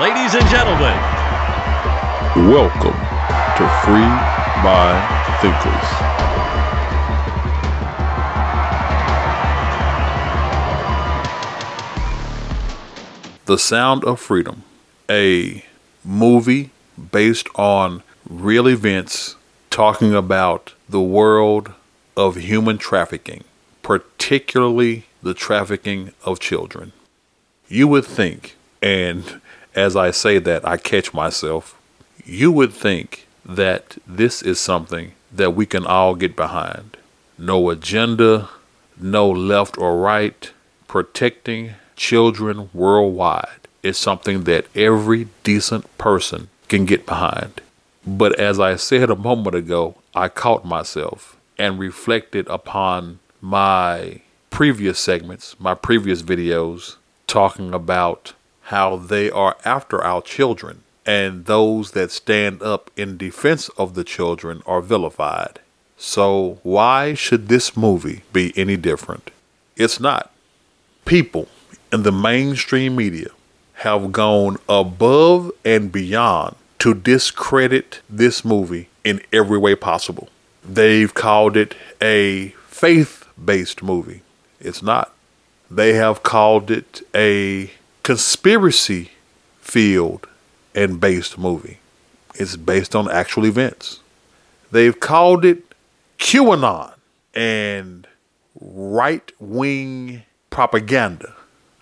Ladies and gentlemen, Welcome to Free Mind Thinkers. The Sound of Freedom, a movie based on real events talking about the world of human trafficking, particularly the trafficking of children. You would think, and as I say that, I catch myself, you would think that this is something that we can all get behind. No agenda, no left or right, protecting children worldwide is something that every decent person can get behind. But as I said a moment ago, I caught myself and reflected upon my previous segments, my previous videos, talking about how they are after our children and those that stand up in defense of the children are vilified. So, why should this movie be any different? It's not. People in the mainstream media have gone above and beyond to discredit this movie in every way possible. They've called it a faith based movie. It's not. They have called it a conspiracy field and based movie. It's based on actual events. They've called it QAnon and right wing propaganda.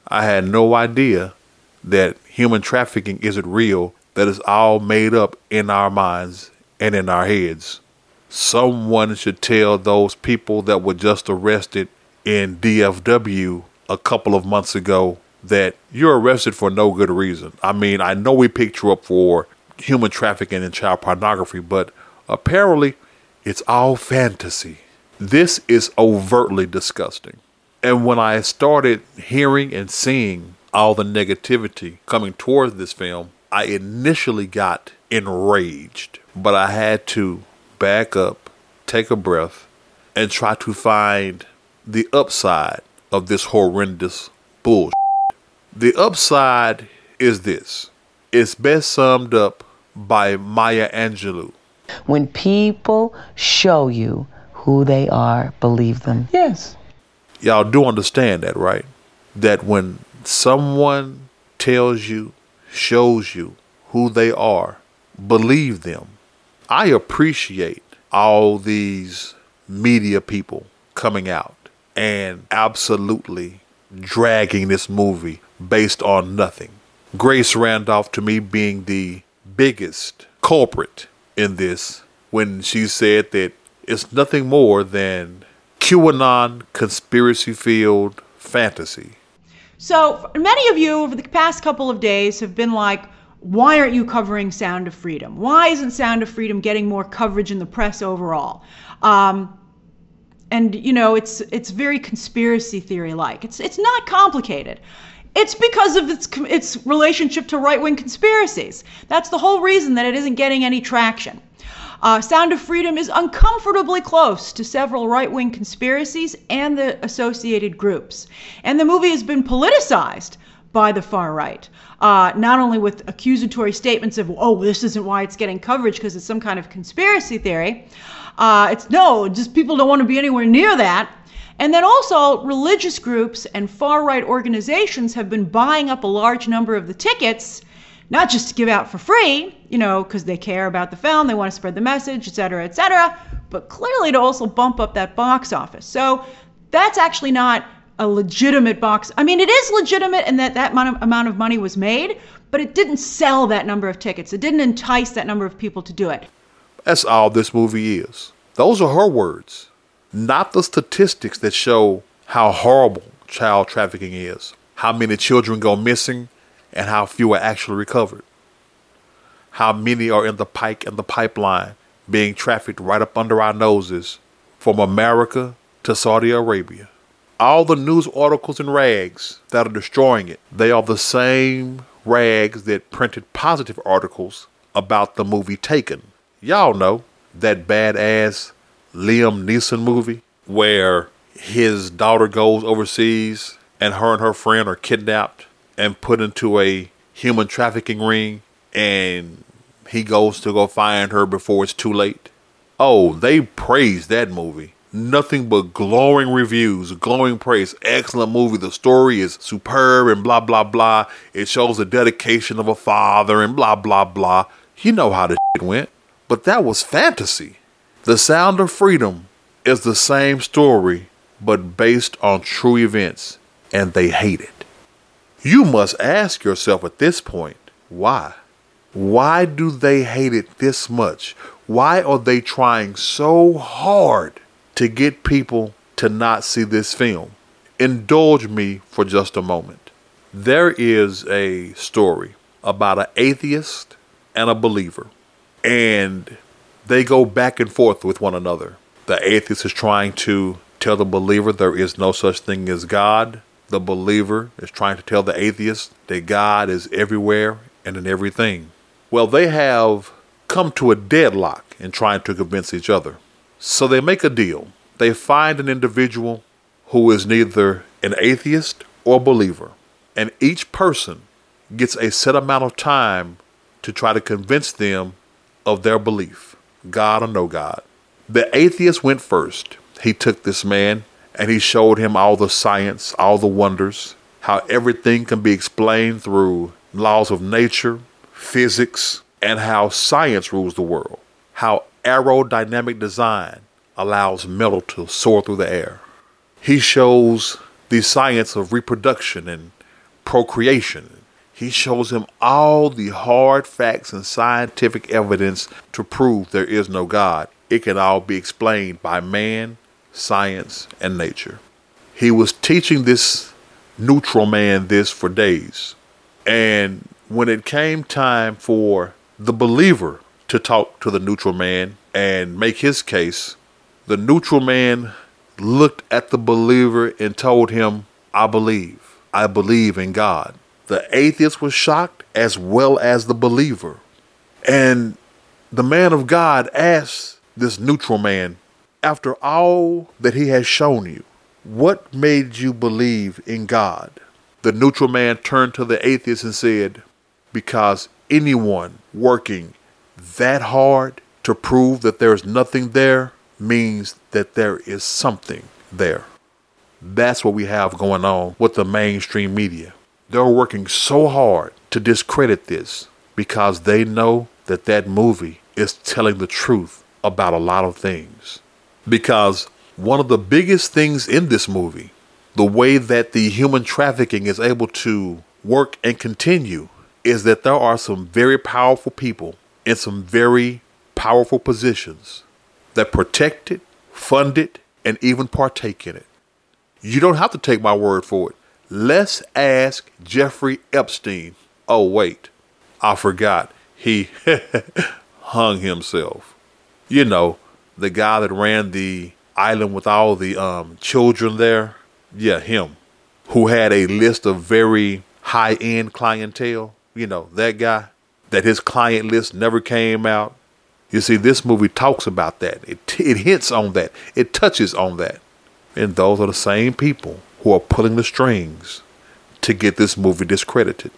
I had no idea that human trafficking isn't real, that it's all made up in our minds and in our heads. Someone should tell those people that were just arrested in DFW a couple of months ago that you're arrested for no good reason. I mean, I know we picked you up for human trafficking and child pornography, but apparently it's all fantasy. This is overtly disgusting. And when I started hearing and seeing all the negativity coming towards this film, I initially got enraged, but I had to back up, take a breath, and try to find the upside of this horrendous bullshit. The upside is this it's best summed up by Maya Angelou. When people show you who they are, believe them. Yes. Y'all do understand that, right? That when someone tells you, shows you who they are, believe them. I appreciate all these media people coming out and absolutely dragging this movie based on nothing. Grace Randolph, to me, being the biggest culprit in this when she said that it's nothing more than QAnon conspiracy field fantasy. So, many of you over the past couple of days have been like, why aren't you covering Sound of Freedom? Why isn't Sound of Freedom getting more coverage in the press overall? Um, and you know, it's it's very conspiracy theory like. It's it's not complicated. It's because of its its relationship to right wing conspiracies. That's the whole reason that it isn't getting any traction. Uh, Sound of Freedom is uncomfortably close to several right wing conspiracies and the associated groups. And the movie has been politicized by the far right, uh, not only with accusatory statements of, oh, this isn't why it's getting coverage because it's some kind of conspiracy theory. Uh, it's no, just people don't want to be anywhere near that. And then also, religious groups and far right organizations have been buying up a large number of the tickets, not just to give out for free, you know, because they care about the film, they want to spread the message, et cetera, et cetera, but clearly to also bump up that box office. So that's actually not a legitimate box. I mean, it is legitimate in that that amount of money was made, but it didn't sell that number of tickets. It didn't entice that number of people to do it. That's all this movie is. Those are her words not the statistics that show how horrible child trafficking is, how many children go missing, and how few are actually recovered, how many are in the pike and the pipeline being trafficked right up under our noses from America to Saudi Arabia. All the news articles and rags that are destroying it, they are the same rags that printed positive articles about the movie Taken. Y'all know that badass Liam Neeson movie where his daughter goes overseas and her and her friend are kidnapped and put into a human trafficking ring and he goes to go find her before it's too late. Oh, they praised that movie. Nothing but glowing reviews, glowing praise. Excellent movie. The story is superb and blah, blah, blah. It shows the dedication of a father and blah, blah, blah. You know how the shit went. But that was fantasy. The Sound of Freedom is the same story, but based on true events, and they hate it. You must ask yourself at this point, why? Why do they hate it this much? Why are they trying so hard to get people to not see this film? Indulge me for just a moment. There is a story about an atheist and a believer, and they go back and forth with one another. The atheist is trying to tell the believer there is no such thing as God. The believer is trying to tell the atheist that God is everywhere and in everything. Well, they have come to a deadlock in trying to convince each other. So they make a deal. They find an individual who is neither an atheist or believer, and each person gets a set amount of time to try to convince them of their belief, God or no God. The atheist went first. He took this man and he showed him all the science, all the wonders, how everything can be explained through laws of nature, physics, and how science rules the world. How aerodynamic design allows metal to soar through the air. He shows the science of reproduction and procreation. He shows him all the hard facts and scientific evidence to prove there is no God. It can all be explained by man, science, and nature. He was teaching this neutral man this for days. And when it came time for the believer to talk to the neutral man and make his case, the neutral man looked at the believer and told him, I believe. I believe in God. The atheist was shocked as well as the believer. And the man of God asked this neutral man, after all that he has shown you, what made you believe in God? The neutral man turned to the atheist and said, because anyone working that hard to prove that there's nothing there means that there is something there. That's what we have going on with the mainstream media. They're working so hard to discredit this because they know that that movie is telling the truth about a lot of things. Because one of the biggest things in this movie, the way that the human trafficking is able to work and continue is that there are some very powerful people in some very powerful positions that protect it, fund it, and even partake in it. You don't have to take my word for it. Let's ask Jeffrey Epstein. Oh, wait, I forgot. He hung himself. You know, the guy that ran the island with all the um, children there. Yeah, him. Who had a list of very high end clientele you know, that guy, that his client list never came out. You see, this movie talks about that. It, it hints on that. It touches on that. And those are the same people who are pulling the strings to get this movie discredited.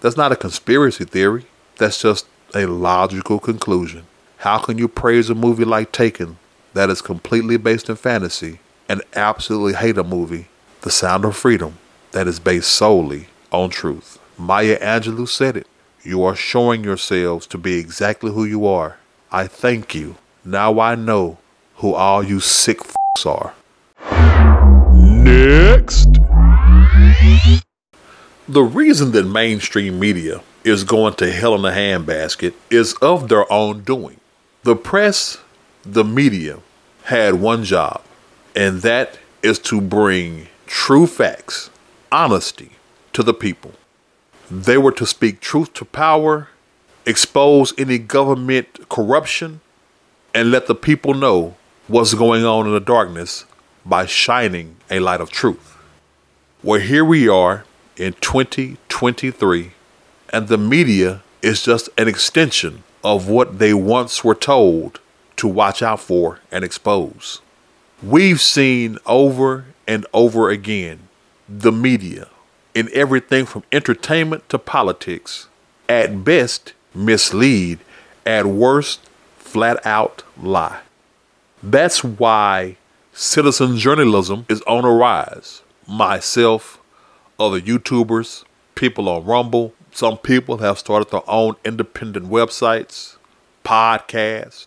That's not a conspiracy theory. That's just a logical conclusion. How can you praise a movie like Taken that is completely based in fantasy and absolutely hate a movie, The Sound of Freedom, that is based solely on truth? Maya Angelou said it. You are showing yourselves to be exactly who you are. I thank you. Now I know who all you sick f***s are. Next. The reason that mainstream media is going to hell in a handbasket is of their own doing. The press, the media, had one job, and that is to bring true facts, honesty to the people. They were to speak truth to power, expose any government corruption, and let the people know what's going on in the darkness by shining a light of truth. Well, here we are in 2023, and the media is just an extension of what they once were told to watch out for and expose. We've seen over and over again the media in everything from entertainment to politics. At best, mislead. At worst, flat out lie. That's why citizen journalism is on a rise. Myself, other YouTubers, people on Rumble, some people have started their own independent websites, podcasts,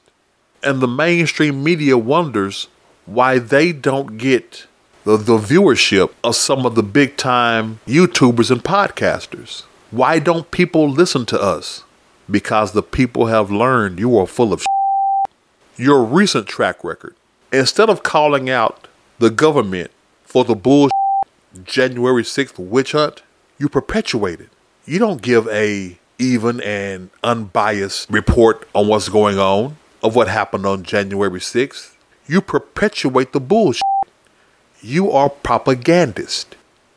and the mainstream media wonders why they don't get the, the viewership of some of the big time YouTubers and podcasters. Why don't people listen to us? Because the people have learned you are full of shit. Your recent track record, instead of calling out the government for the bull January 6th witch hunt, you perpetuate it. You don't give a even and unbiased report on what's going on of what happened on January 6th. You perpetuate the bullshit. You are propagandist.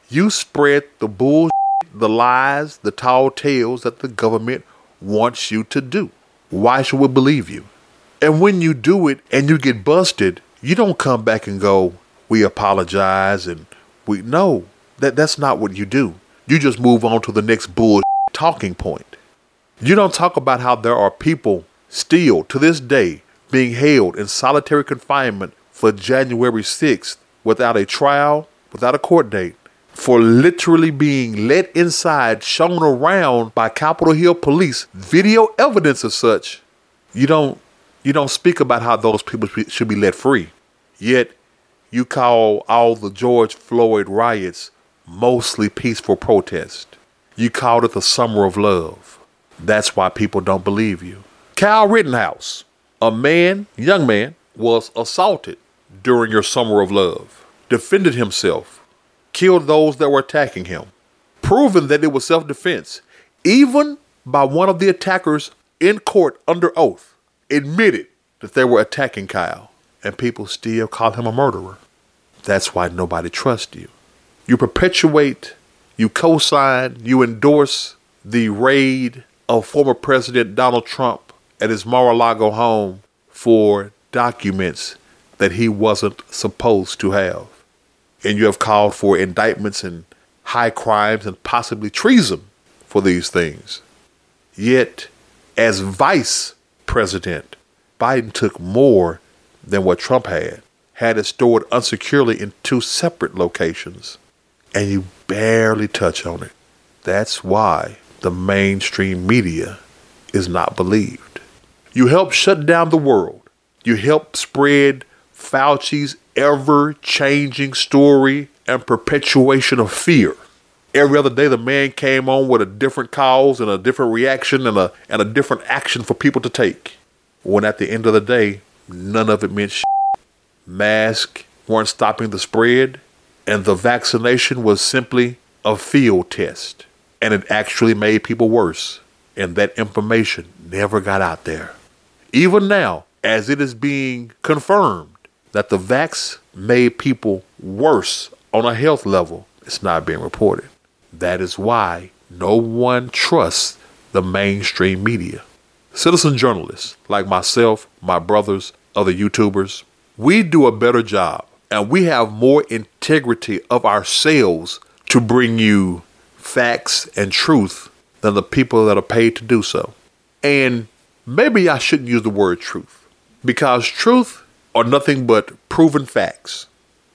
You spread the bullshit, the lies, the tall tales that the government wants you to do. Why should we believe you? And when you do it and you get busted, you don't come back and go, "We apologize," and we no, that that's not what you do. You just move on to the next bull talking point. You don't talk about how there are people still to this day being held in solitary confinement for January 6th without a trial, without a court date, for literally being let inside, shown around by Capitol Hill police, video evidence of such. You don't you don't speak about how those people should be let free. Yet you call all the George Floyd riots mostly peaceful protest. You called it the summer of love. That's why people don't believe you. Kyle Rittenhouse, a man, young man, was assaulted during your summer of love, defended himself, killed those that were attacking him, proven that it was self defense, even by one of the attackers in court under oath, admitted that they were attacking Kyle, and people still call him a murderer. That's why nobody trusts you. You perpetuate, you co sign, you endorse the raid of former President Donald Trump at his Mar a Lago home for documents that he wasn't supposed to have. And you have called for indictments and high crimes and possibly treason for these things. Yet, as vice president, Biden took more than what Trump had, had it stored unsecurely in two separate locations and you barely touch on it. That's why the mainstream media is not believed. You help shut down the world. You help spread Fauci's ever changing story and perpetuation of fear. Every other day, the man came on with a different cause and a different reaction and a, and a different action for people to take. When at the end of the day, none of it meant shit. Masks weren't stopping the spread and the vaccination was simply a field test. And it actually made people worse. And that information never got out there. Even now, as it is being confirmed that the vax made people worse on a health level, it's not being reported. That is why no one trusts the mainstream media. Citizen journalists like myself, my brothers, other YouTubers, we do a better job and we have more integrity of ourselves to bring you facts and truth than the people that are paid to do so. And maybe I shouldn't use the word truth because truth are nothing but proven facts.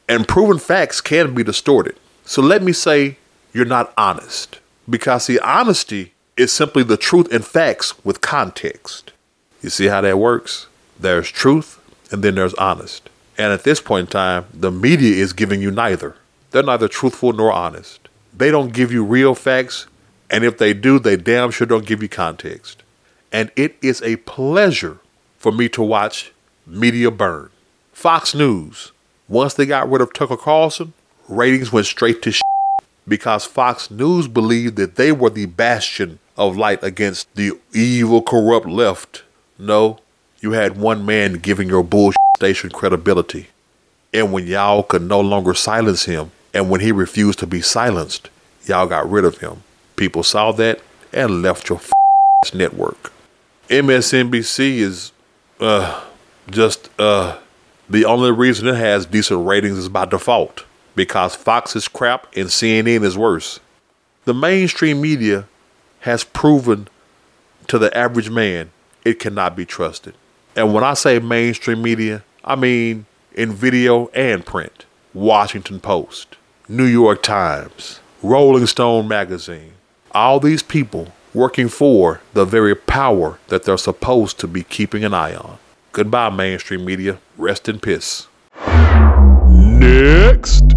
And proven facts can be distorted. So let me say you're not honest because the honesty is simply the truth and facts with context. You see how that works? There's truth and then there's honest. And at this point in time, the media is giving you neither. They're neither truthful nor honest. They don't give you real facts, and if they do, they damn sure don't give you context. And it is a pleasure for me to watch media burn. Fox News, once they got rid of Tucker Carlson, ratings went straight to shit because Fox News believed that they were the bastion of light against the evil, corrupt left. No, you had one man giving your bullshit station credibility. And when y'all could no longer silence him, and when he refused to be silenced, y'all got rid of him. People saw that and left your network. MSNBC is uh, just uh, the only reason it has decent ratings is by default because Fox is crap and CNN is worse. the mainstream media has proven to the average man it cannot be trusted. And when I say mainstream media, I mean in video and print. Washington Post, New York Times, Rolling Stone magazine. All these people working for the very power that they're supposed to be keeping an eye on. Goodbye, mainstream media. Rest in peace. Next.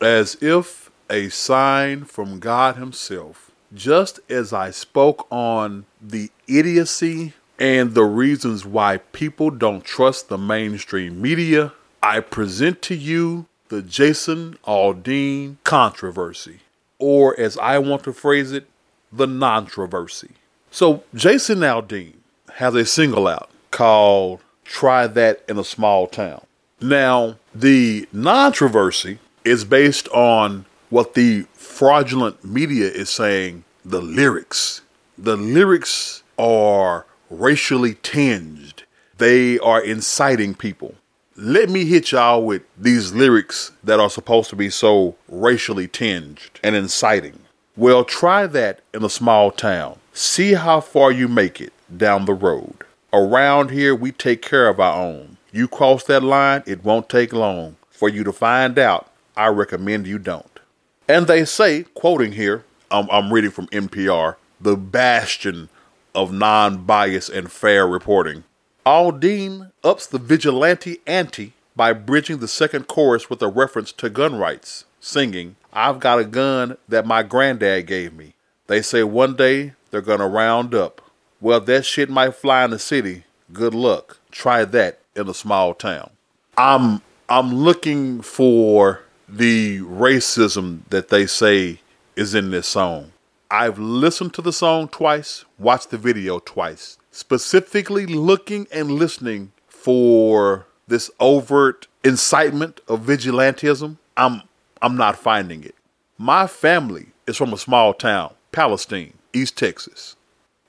As if a sign from God Himself, just as I spoke on the idiocy and the reasons why people don't trust the mainstream media, I present to you the Jason Aldean controversy, or as I want to phrase it, the controversy. So, Jason Aldean has a single out called Try That in a Small Town. Now, the controversy is based on what the fraudulent media is saying the lyrics. The lyrics are racially tinged, they are inciting people. Let me hit y'all with these lyrics that are supposed to be so racially tinged and inciting. Well, try that in a small town. See how far you make it down the road. Around here, we take care of our own. You cross that line, it won't take long for you to find out. I recommend you don't. And they say, quoting here, I'm, I'm reading from NPR, the bastion of non bias and fair reporting. Aldean ups the vigilante ante by bridging the second chorus with a reference to gun rights, singing, I've got a gun that my granddad gave me. They say one day they're gonna round up. Well, that shit might fly in the city. Good luck. Try that in a small town. I'm I'm looking for the racism that they say is in this song. I've listened to the song twice, watched the video twice, specifically looking and listening for this overt incitement of vigilantism. I'm I'm not finding it. My family is from a small town, Palestine, East Texas.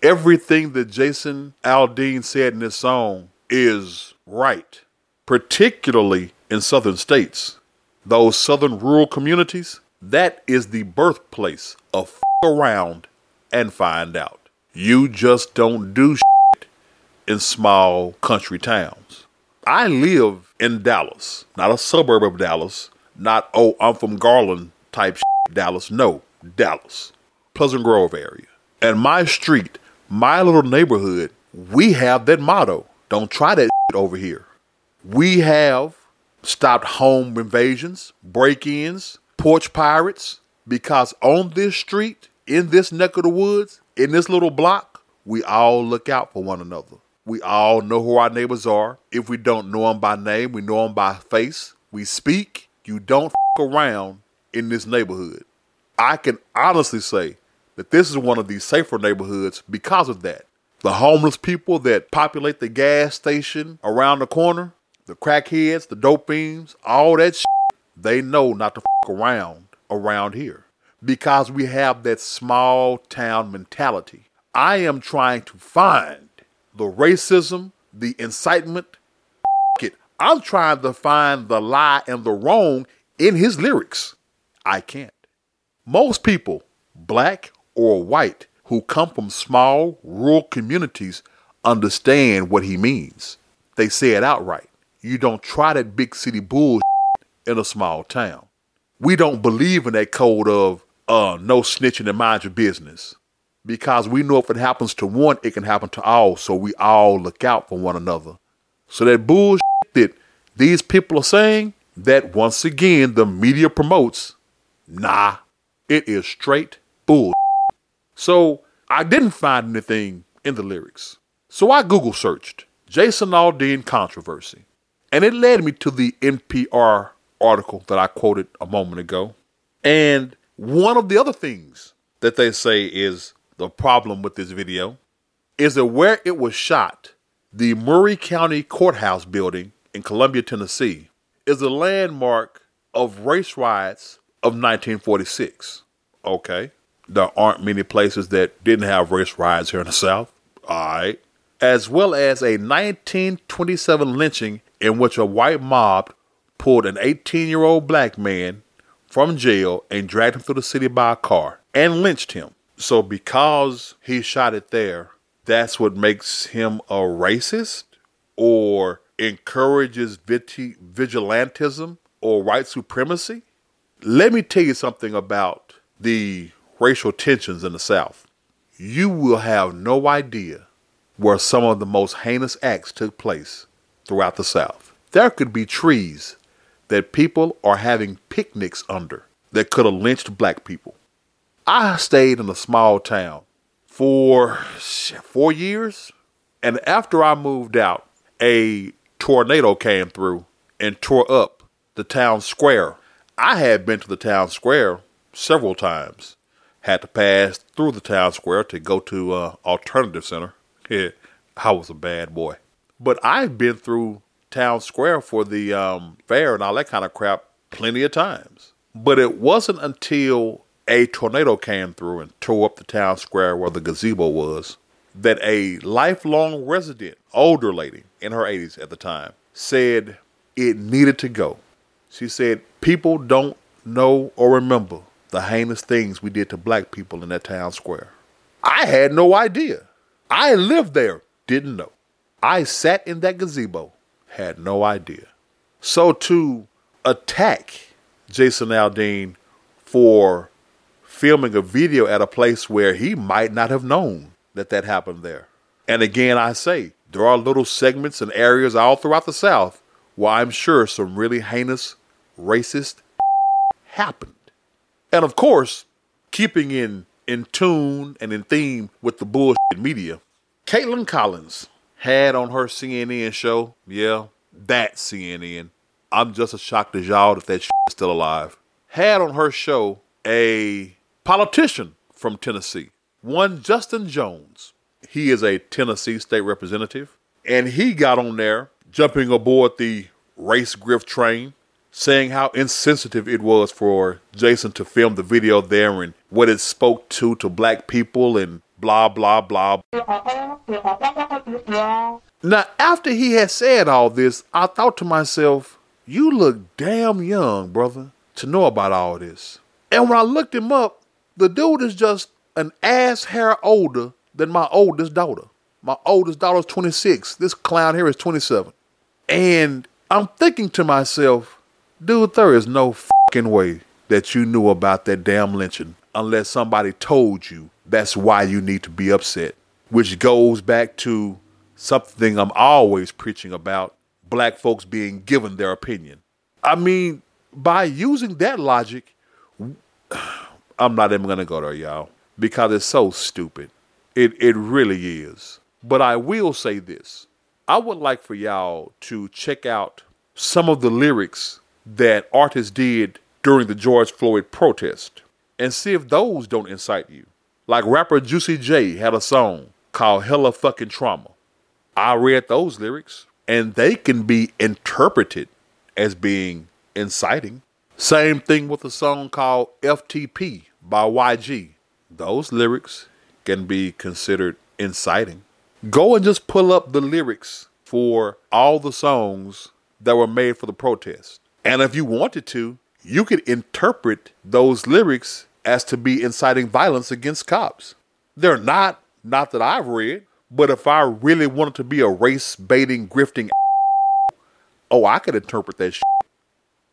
Everything that Jason Aldean said in this song is right, particularly in southern states. Those southern rural communities, that is the birthplace of f- around and find out. You just don't do shit in small country towns. I live in Dallas, not a suburb of Dallas, not, oh, I'm from Garland type shit, Dallas. No, Dallas, Pleasant Grove area. And my street, my little neighborhood, we have that motto. Don't try that over here. We have stopped home invasions, break ins, porch pirates, because on this street, in this neck of the woods, in this little block, we all look out for one another. We all know who our neighbors are. If we don't know them by name, we know them by face. We speak. You don't around in this neighborhood. I can honestly say that this is one of the safer neighborhoods because of that. The homeless people that populate the gas station around the corner, the crackheads, the dope fiends, all that shit, they know not to f- around around here because we have that small town mentality. I am trying to find the racism, the incitement. It. I'm trying to find the lie and the wrong in his lyrics. I can't. Most people, black or white, who come from small rural communities understand what he means. They say it outright. You don't try that big city bull in a small town. We don't believe in that code of uh, no snitching and mind your business because we know if it happens to one, it can happen to all. So we all look out for one another. So that bullshit that these people are saying, that once again the media promotes, nah, it is straight bull. So I didn't find anything in the lyrics. So I Google searched Jason Aldean controversy, and it led me to the NPR article that I quoted a moment ago. And one of the other things that they say is the problem with this video is that where it was shot, the Maury County Courthouse building in Columbia, Tennessee, is a landmark of race riots of 1946. Okay. There aren't many places that didn't have race riots here in the South. All right. As well as a 1927 lynching in which a white mob pulled an 18 year old black man, from jail and dragged him through the city by a car and lynched him. So because he shot it there, that's what makes him a racist or encourages vigilantism or white supremacy? Let me tell you something about the racial tensions in the South. You will have no idea where some of the most heinous acts took place throughout the South. There could be trees that people are having picnics under that could have lynched black people. I stayed in a small town for four years, and after I moved out, a tornado came through and tore up the town square. I had been to the town square several times. Had to pass through the town square to go to uh, alternative center. Yeah, I was a bad boy. But I've been through town square for the um, fair and all that kind of crap plenty of times. But it wasn't until a tornado came through and tore up the town square where the gazebo was that a lifelong resident, older lady in her 80s at the time, said it needed to go. She said, People don't know or remember the heinous things we did to black people in that town square. I had no idea. I lived there, didn't know. I sat in that gazebo, had no idea. So to attack Jason Aldean for filming a video at a place where he might not have known that that happened there. And again, I say, there are little segments and areas all throughout the South where I'm sure some really heinous, racist happened. And of course, keeping in, in tune and in theme with the bullshit media, Kaitlan Collins had on her CNN show, yeah, that CNN. I'm just as shocked as y'all that that shit is still alive. Had on her show a politician from Tennessee, one Justin Jones. He is a Tennessee state representative, and he got on there jumping aboard the race grift train, saying how insensitive it was for Jason to film the video there and what it spoke to to black people and blah blah blah. Now, after he had said all this, I thought to myself, you look damn young, brother, to know about all this. And when I looked him up, the dude is just an ass hair older than my oldest daughter. My oldest daughter is 26. This clown here is 27. And I'm thinking to myself, dude, there is no fucking way that you knew about that damn lynching unless somebody told you that's why you need to be upset. Which goes back to something I'm always preaching about black folks being given their opinion. I mean, by using that logic, I'm not even gonna go there, y'all, because it's so stupid. It it really is. But I will say this. I would like for y'all to check out some of the lyrics that artists did during the George Floyd protest and see if those don't incite you. Like rapper Juicy J had a song called Hella Fucking Trauma. I read those lyrics and they can be interpreted as being inciting. Same thing with a song called FTP by YG. Those lyrics can be considered inciting. Go and just pull up the lyrics for all the songs that were made for the protest. And if you wanted to, you could interpret those lyrics as to be inciting violence against cops. They're not, not that I've read, but if I really wanted to be a race baiting, grifting, oh, I could interpret that shit.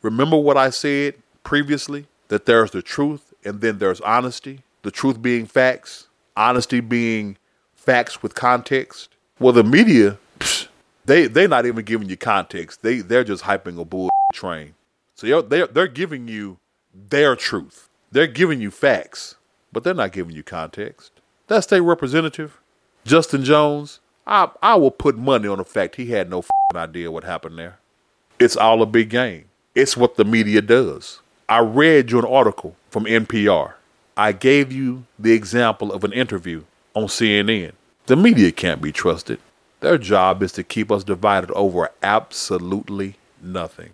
Remember what I said previously? That there's the truth and then there's honesty. The truth being facts, honesty being facts with context. Well, the media, psh, they they're not even giving you context. They they're just hyping a bull train. So they're they're giving you their truth. They're giving you facts, but they're not giving you context. That state representative, Justin Jones, I I will put money on the fact he had no idea what happened there. It's all a big game. It's what the media does. I read you an article from NPR. I gave you the example of an interview on CNN. The media can't be trusted. Their job is to keep us divided over absolutely nothing.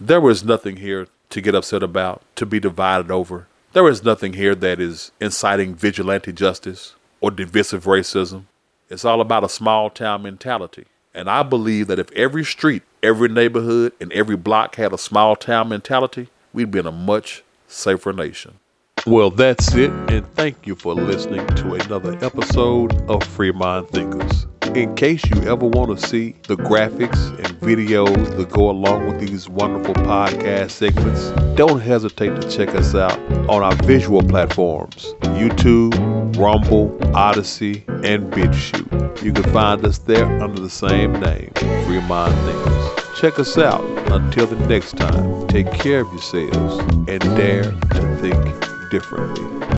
There is nothing here to get upset about, to be divided over. There is nothing here that is inciting vigilante justice or divisive racism. It's all about a small town mentality. And I believe that if every street, every neighborhood, and every block had a small town mentality, we'd be in a much safer nation. Well, that's it, and thank you for listening to another episode of Free Mind Thinkers. In case you ever want to see the graphics and videos that go along with these wonderful podcast segments, don't hesitate to check us out on our visual platforms YouTube, Rumble, Odysee, and BitChute. You can find us there under the same name, Free Mind. Check us out. Until the next time, take care of yourselves and dare to think differently.